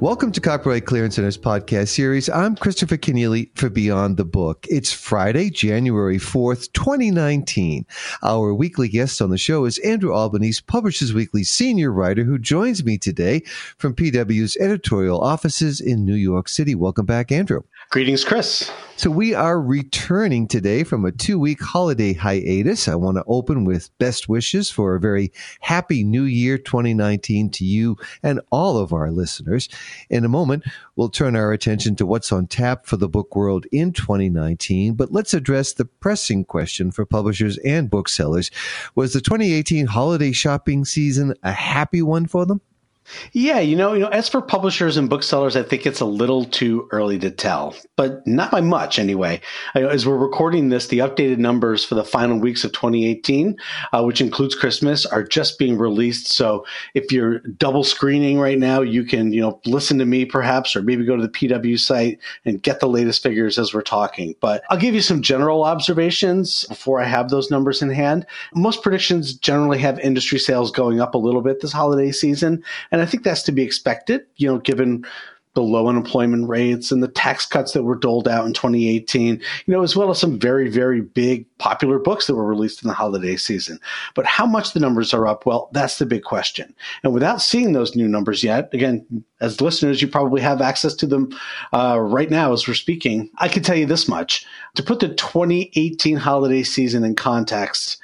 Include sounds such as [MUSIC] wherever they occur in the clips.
Welcome to Copyright Clearance Center's podcast series. I'm Christopher Kenneally for Beyond the Book. It's Friday, January 4th, 2019. Our weekly guest on the show is Andrew Albanese, Publishers Weekly senior writer who joins me today from PW's editorial offices in New York City. Welcome back, Andrew. Greetings, Chris. So we are returning today from a two week holiday hiatus. I want to open with best wishes for a very happy new year 2019 to you and all of our listeners. In a moment, we'll turn our attention to what's on tap for the book world in 2019, but let's address the pressing question for publishers and booksellers. Was the 2018 holiday shopping season a happy one for them? Yeah, you know, you know, as for publishers and booksellers, I think it's a little too early to tell, but not by much anyway. As we're recording this, the updated numbers for the final weeks of 2018, uh, which includes Christmas, are just being released. So if you're double screening right now, you can, you know, listen to me perhaps, or maybe go to the PW site and get the latest figures as we're talking. But I'll give you some general observations before I have those numbers in hand. Most predictions generally have industry sales going up a little bit this holiday season. And and I think that's to be expected, you know, given the low unemployment rates and the tax cuts that were doled out in 2018, you know, as well as some very, very big popular books that were released in the holiday season. But how much the numbers are up, well, that's the big question. And without seeing those new numbers yet, again, as listeners, you probably have access to them uh, right now as we're speaking. I can tell you this much. To put the 2018 holiday season in context,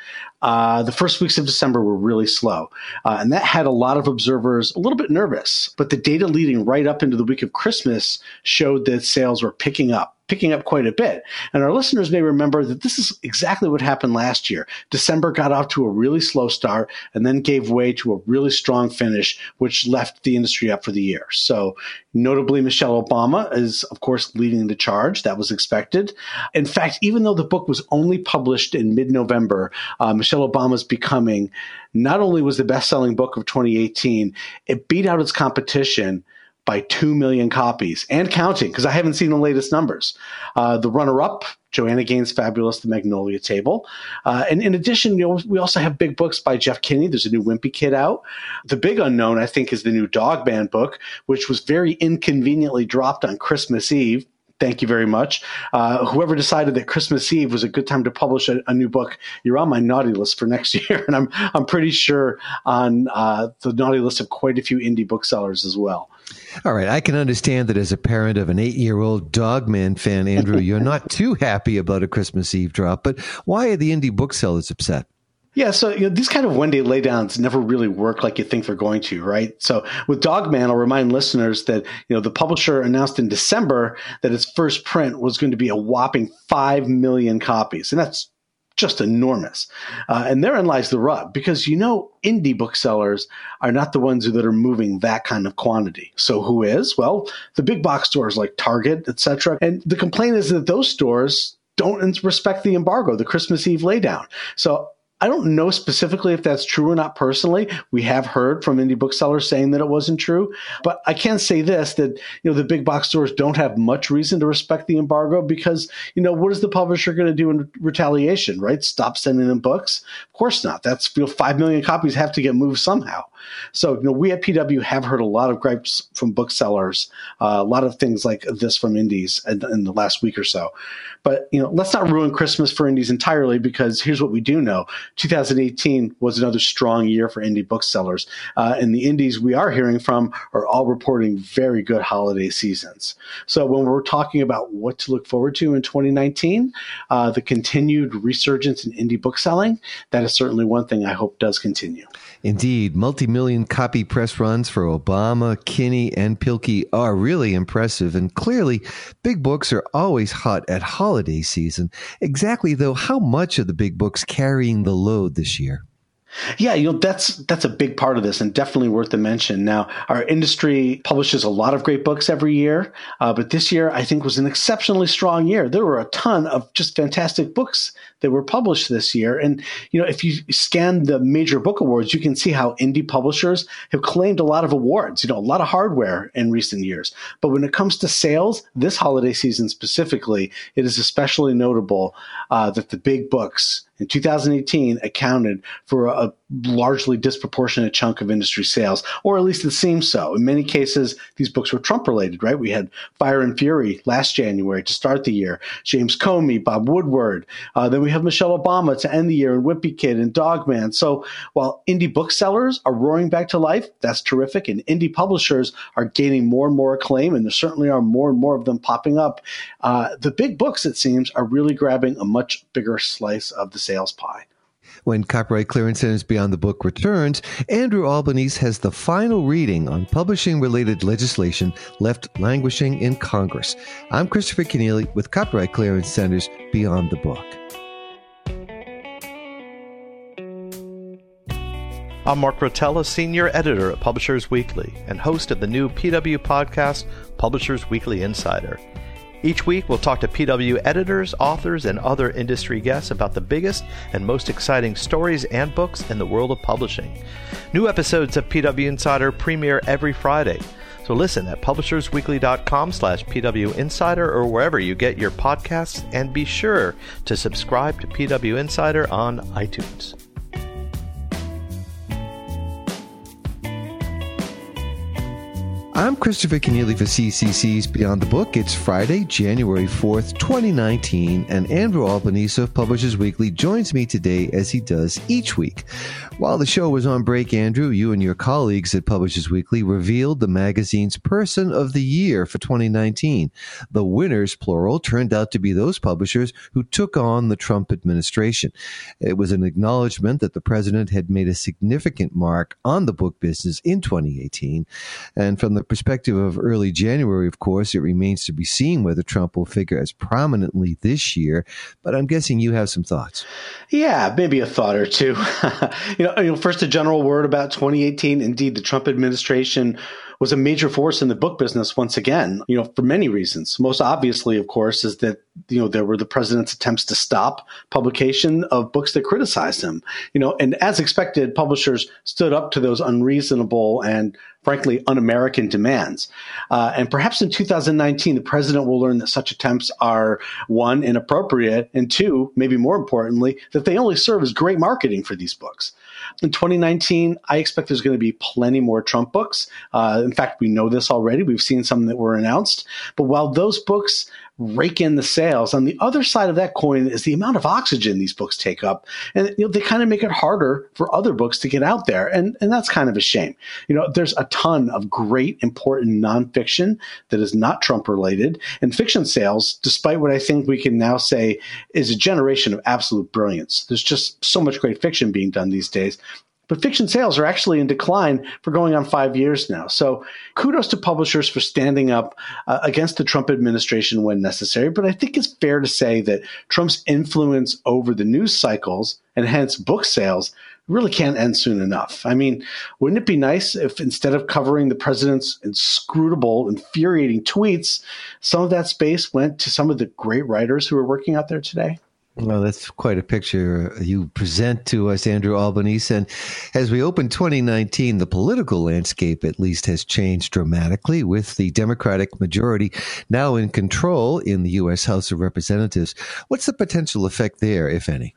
uh, the first weeks of December were really slow. Uh, and that had a lot of observers a little bit nervous. But the data leading right up into the week of Christmas showed that sales were picking up picking up quite a bit. And our listeners may remember that this is exactly what happened last year. December got off to a really slow start and then gave way to a really strong finish, which left the industry up for the year. So notably, Michelle Obama is, of course, leading the charge. That was expected. In fact, even though the book was only published in mid-November, uh, Michelle Obama's becoming not only was the best-selling book of 2018, it beat out its competition by 2 million copies and counting because I haven't seen the latest numbers. Uh, the runner up, Joanna Gaines' Fabulous The Magnolia Table. Uh, and in addition, you know, we also have big books by Jeff Kinney. There's a new Wimpy Kid out. The big unknown, I think, is the new Dog Man book, which was very inconveniently dropped on Christmas Eve thank you very much. Uh, whoever decided that Christmas Eve was a good time to publish a, a, new book, you're on my naughty list for next [LAUGHS] year, and I'm I'm pretty sure on uh, the naughty list of quite a few indie booksellers as well. All right, I can understand that as a parent of an eight-year-old Dogman fan, Andrew, you're not [LAUGHS] too happy about a Christmas Eve drop. But why are the indie booksellers upset? Yeah, so you know, these kind of one day laydowns never really work like you think they're going to, right? So with Dogman, I'll remind listeners that you know the publisher announced in December that its first print was going to be a whopping five million copies, and that's just enormous. Uh, and therein lies the rub because you know indie booksellers are not the ones that are moving that kind of quantity. So who is? Well, the big box stores like Target, etc. And the complaint is that those stores don't respect the embargo, the Christmas Eve laydown. So I don't know specifically if that's true or not personally. We have heard from indie booksellers saying that it wasn't true, but I can say this that you know the big box stores don't have much reason to respect the embargo because you know what is the publisher going to do in retaliation, right? Stop sending them books? Of course not. That's you know, 5 million copies have to get moved somehow. So, you know, we at PW have heard a lot of gripes from booksellers, uh, a lot of things like this from indies in, in, the last week or so. But, you know, let's not ruin Christmas for indies entirely because here's what we do know 2018 was another strong year for indie booksellers. Uh, and the indies we are hearing from are all reporting very good holiday seasons. So when we're talking about what to look forward to in 2019, uh, the continued resurgence in indie bookselling, that is certainly one thing I hope does continue. Indeed, multi million copy press runs for Obama, Kinney, and Pilkey are really impressive. And clearly, big books are always hot at holiday season. Exactly, though, how much of the big books carrying the load this year? Yeah, you know that's that's a big part of this, and definitely worth the mention. Now, our industry publishes a lot of great books every year, uh, but this year I think was an exceptionally strong year. There were a ton of just fantastic books that were published this year, and you know if you scan the major book awards, you can see how indie publishers have claimed a lot of awards. You know, a lot of hardware in recent years, but when it comes to sales, this holiday season specifically, it is especially notable uh, that the big books in 2018 accounted for a largely disproportionate chunk of industry sales, or at least it seems so. In many cases, these books were Trump related, right? We had Fire and Fury last January to start the year, James Comey, Bob Woodward. Uh, then we have Michelle Obama to end the year, and Wimpy Kid and Dogman. So while indie booksellers are roaring back to life, that's terrific, and indie publishers are gaining more and more acclaim, and there certainly are more and more of them popping up. Uh, the big books, it seems, are really grabbing a much bigger slice of the sales pie. When Copyright Clearance Centers Beyond the Book returns, Andrew Albanese has the final reading on publishing related legislation left languishing in Congress. I'm Christopher Kenneally with Copyright Clearance Centers Beyond the Book. I'm Mark Rotella, Senior Editor at Publishers Weekly and host of the new PW podcast, Publishers Weekly Insider. Each week, we'll talk to PW editors, authors, and other industry guests about the biggest and most exciting stories and books in the world of publishing. New episodes of PW Insider premiere every Friday. So listen at publishersweekly.com slash PW Insider or wherever you get your podcasts, and be sure to subscribe to PW Insider on iTunes. I'm Christopher Kenneally for CCC's Beyond the Book. It's Friday, January 4th, 2019, and Andrew Albanese of Publishers Weekly joins me today as he does each week. While the show was on break, Andrew, you and your colleagues at Publishers Weekly revealed the magazine's Person of the Year for 2019. The winners, plural, turned out to be those publishers who took on the Trump administration. It was an acknowledgement that the president had made a significant mark on the book business in 2018. And from the perspective of early January, of course, it remains to be seen whether Trump will figure as prominently this year. But I'm guessing you have some thoughts. Yeah, maybe a thought or two. [LAUGHS] you, know, you know, first a general word about 2018. Indeed, the Trump administration was a major force in the book business once again, you know, for many reasons. Most obviously, of course, is that, you know, there were the president's attempts to stop publication of books that criticized him, you know, and as expected, publishers stood up to those unreasonable and frankly un-American demands. Uh, and perhaps in 2019, the president will learn that such attempts are one inappropriate, and two, maybe more importantly, that they only serve as great marketing for these books. In 2019, I expect there's going to be plenty more Trump books. Uh, in fact, we know this already. We've seen some that were announced. But while those books rake in the sales. On the other side of that coin is the amount of oxygen these books take up. And you know, they kind of make it harder for other books to get out there. And, and that's kind of a shame. You know, there's a ton of great, important nonfiction that is not Trump related. And fiction sales, despite what I think we can now say is a generation of absolute brilliance. There's just so much great fiction being done these But fiction sales are actually in decline for going on five years now. So kudos to publishers for standing up uh, against the Trump administration when necessary. But I think it's fair to say that Trump's influence over the news cycles and hence book sales really can't end soon enough. I mean, wouldn't it be nice if instead of covering the president's inscrutable, infuriating tweets, some of that space went to some of the great writers who are working out there today? Well, that's quite a picture you present to us, Andrew Albanese. And as we open 2019, the political landscape at least has changed dramatically with the Democratic majority now in control in the U.S. House of Representatives. What's the potential effect there, if any?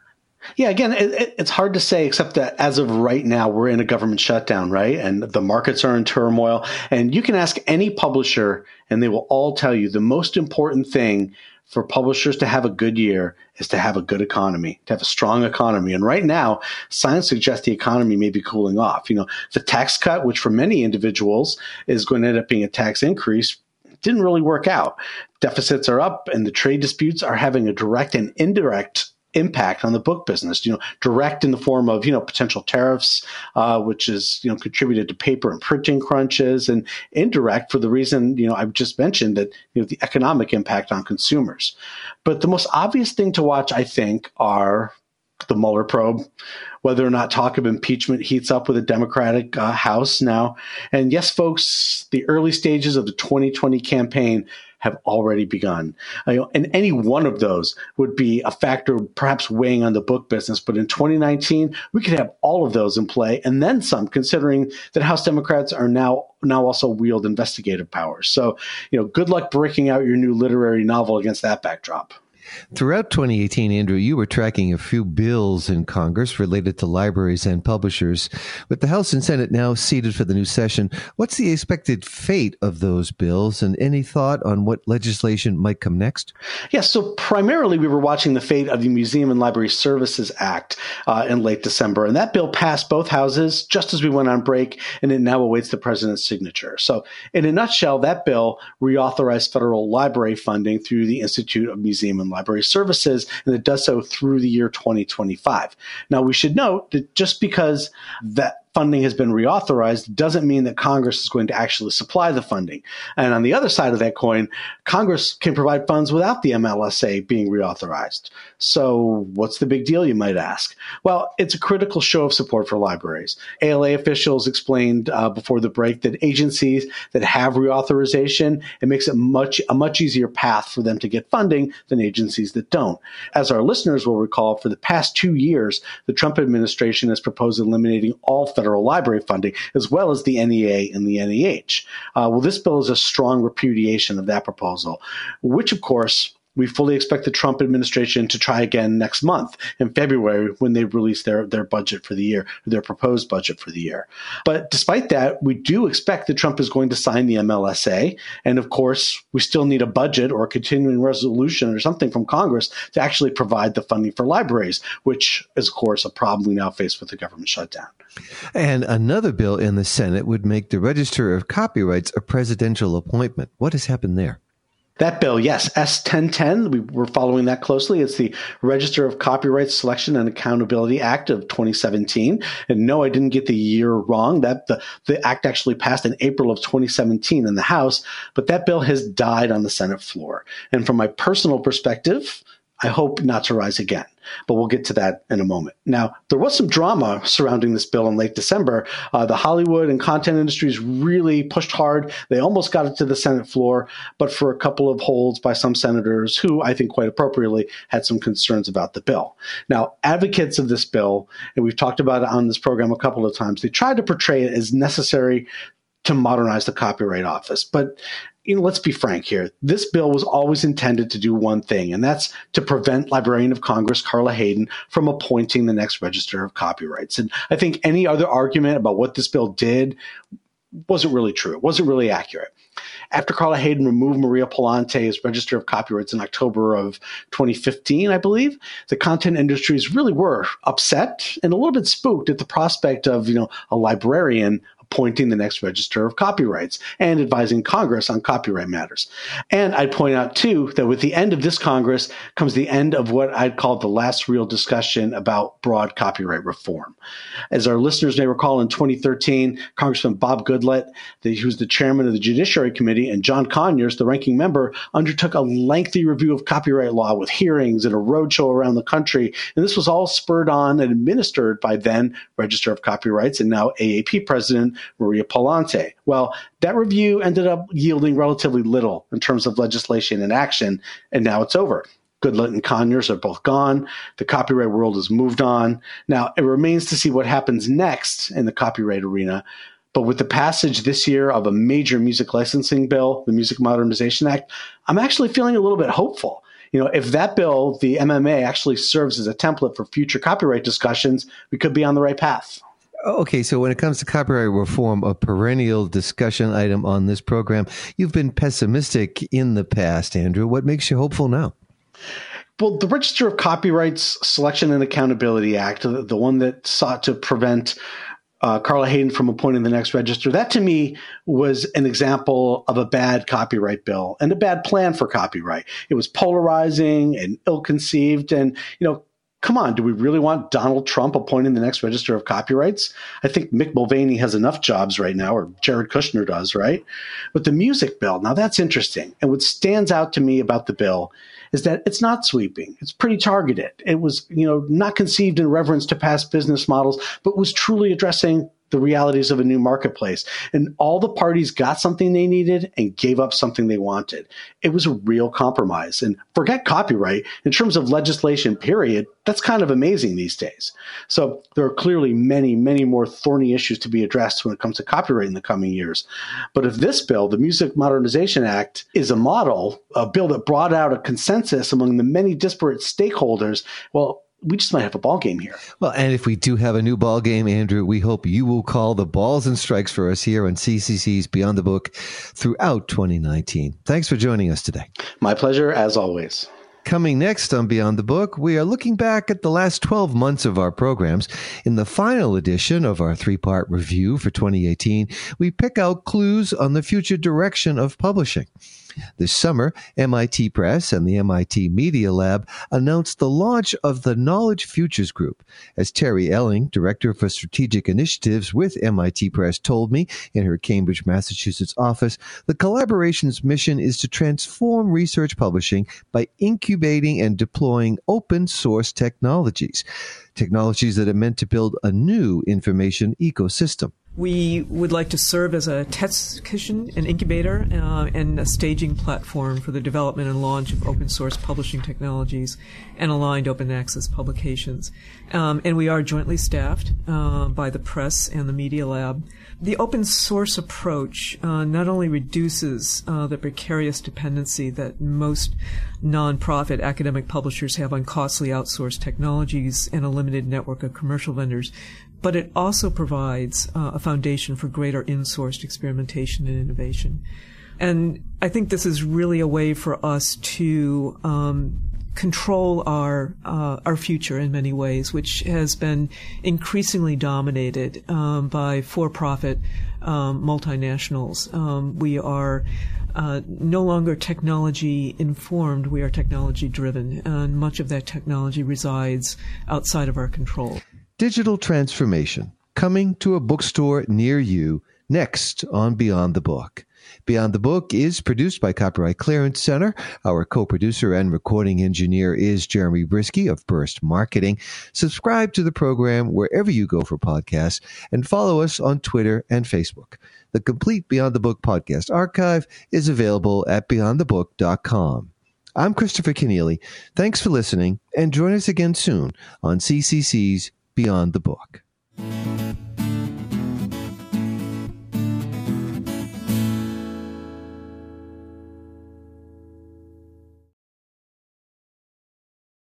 Yeah, again, it, it's hard to say, except that as of right now, we're in a government shutdown, right? And the markets are in turmoil. And you can ask any publisher, and they will all tell you the most important thing for publishers to have a good year is to have a good economy, to have a strong economy. And right now, signs suggest the economy may be cooling off. You know, the tax cut, which for many individuals is going to end up being a tax increase, didn't really work out. Deficits are up and the trade disputes are having a direct and indirect impact on the book business. You know, direct in the form of you know potential tariffs, uh, which is you know contributed to paper and printing crunches, and indirect for the reason you know I've just mentioned that you know the economic impact on consumers. But the most obvious thing to watch, I think, are the Mueller probe, whether or not talk of impeachment heats up with a Democratic uh, House now. And yes, folks, the early stages of the 2020 campaign have already begun. Uh, and any one of those would be a factor perhaps weighing on the book business. But in 2019, we could have all of those in play and then some, considering that House Democrats are now now also wield investigative powers. So, you know, good luck breaking out your new literary novel against that backdrop. Throughout 2018, Andrew, you were tracking a few bills in Congress related to libraries and publishers. With the House and Senate now seated for the new session, what's the expected fate of those bills and any thought on what legislation might come next? Yes, so primarily we were watching the fate of the Museum and Library Services Act uh, in late December. And that bill passed both houses just as we went on break, and it now awaits the president's signature. So, in a nutshell, that bill reauthorized federal library funding through the Institute of Museum and Library Services, and it does so through the year 2025. Now, we should note that just because that funding has been reauthorized doesn't mean that Congress is going to actually supply the funding. And on the other side of that coin, Congress can provide funds without the MLSA being reauthorized. So what's the big deal, you might ask? Well, it's a critical show of support for libraries. ALA officials explained uh, before the break that agencies that have reauthorization, it makes it much a much easier path for them to get funding than agencies that don't. As our listeners will recall, for the past two years, the Trump administration has proposed eliminating all federal federal library funding, as well as the NEA and the NEH. Uh, well, this bill is a strong repudiation of that proposal, which, of course, we fully expect the Trump administration to try again next month in February when they release their, their budget for the year, their proposed budget for the year. But despite that, we do expect that Trump is going to sign the MLSA. And of course, we still need a budget or a continuing resolution or something from Congress to actually provide the funding for libraries, which is, of course, a problem we now face with the government shutdown. And another bill in the Senate would make the Register of Copyrights a presidential appointment. What has happened there? That bill, yes, S1010, we were following that closely. It's the Register of Copyright Selection and Accountability Act of 2017. And no, I didn't get the year wrong. That the, the act actually passed in April of 2017 in the House, but that bill has died on the Senate floor. And from my personal perspective, I hope not to rise again, but we'll get to that in a moment. Now, there was some drama surrounding this bill in late December. Uh, the Hollywood and content industries really pushed hard. They almost got it to the Senate floor, but for a couple of holds by some senators who I think quite appropriately had some concerns about the bill. Now, advocates of this bill, and we've talked about it on this program a couple of times, they tried to portray it as necessary to modernize the Copyright Office. But you know, let's be frank here. This bill was always intended to do one thing, and that's to prevent Librarian of Congress Carla Hayden from appointing the next Register of Copyrights. And I think any other argument about what this bill did wasn't really true. It wasn't really accurate. After Carla Hayden removed Maria Pallante as Register of Copyrights in October of 2015, I believe, the content industries really were upset and a little bit spooked at the prospect of, you know, a librarian appointing the next register of copyrights and advising Congress on copyright matters. And I'd point out too that with the end of this Congress comes the end of what I'd call the last real discussion about broad copyright reform. As our listeners may recall, in 2013, Congressman Bob Goodlatte, the, who was the chairman of the Judiciary Committee, and John Conyers, the ranking member, undertook a lengthy review of copyright law with hearings and a roadshow around the country. And this was all spurred on and administered by then Register of Copyrights and now AAP President Maria Pallante. Well, that review ended up yielding relatively little in terms of legislation and action, and now it's over. Goodlatte and Conyers are both gone. The copyright world has moved on. Now, it remains to see what happens next in the copyright arena. But with the passage this year of a major music licensing bill, the Music Modernization Act, I'm actually feeling a little bit hopeful. You know, if that bill, the MMA, actually serves as a template for future copyright discussions, we could be on the right path. Okay, so when it comes to copyright reform, a perennial discussion item on this program, you've been pessimistic in the past, Andrew. What makes you hopeful now? Well, the Register of Copyrights Selection and Accountability Act, the one that sought to prevent uh, Carla Hayden from appointing the next register, that to me was an example of a bad copyright bill and a bad plan for copyright. It was polarizing and ill conceived. And, you know, come on, do we really want Donald Trump appointing the next register of copyrights? I think Mick Mulvaney has enough jobs right now, or Jared Kushner does, right? But the music bill, now that's interesting. And what stands out to me about the bill is that it's not sweeping. It's pretty targeted. It was, you know, not conceived in reverence to past business models, but was truly addressing the realities of a new marketplace. And all the parties got something they needed and gave up something they wanted. It was a real compromise. And forget copyright in terms of legislation, period. That's kind of amazing these days. So there are clearly many, many more thorny issues to be addressed when it comes to copyright in the coming years. But if this bill, the Music Modernization Act, is a model, a bill that brought out a consensus among the many disparate stakeholders, well, we just might have a ball game here. Well, and if we do have a new ball game, Andrew, we hope you will call the balls and strikes for us here on CCC's Beyond the Book throughout 2019. Thanks for joining us today. My pleasure, as always. Coming next on Beyond the Book, we are looking back at the last 12 months of our programs. In the final edition of our three part review for 2018, we pick out clues on the future direction of publishing. This summer, MIT Press and the MIT Media Lab announced the launch of the Knowledge Futures Group. As Terry Ehling, Director for Strategic Initiatives with MIT Press, told me in her Cambridge, Massachusetts office, the collaboration's mission is to transform research publishing by incubating and deploying open source technologies. Technologies that are meant to build a new information ecosystem. We would like to serve as a test kitchen, an incubator, uh, and a staging platform for the development and launch of open source publishing technologies and aligned open access publications. Um, and we are jointly staffed uh, by the press and the media lab. The open source approach uh, not only reduces uh, the precarious dependency that most nonprofit academic publishers have on costly outsourced technologies and a limited network of commercial vendors, but it also provides uh, a foundation for greater in-sourced experimentation and innovation. And I think this is really a way for us to um, control our uh, our future in many ways, which has been increasingly dominated um, by for-profit um, multinationals. Um, we are uh, no longer technology informed; we are technology driven, and much of that technology resides outside of our control. Digital transformation coming to a bookstore near you next on Beyond the Book. Beyond the Book is produced by Copyright Clearance Center. Our co-producer and recording engineer is Jeremy Brieske of Burst Marketing. Subscribe to the program wherever you go for podcasts and follow us on Twitter and Facebook. The complete Beyond the Book podcast archive is available at beyondthebook.com. I'm Christopher Kenneally. Thanks for listening and join us again soon on CCC's Beyond the Book.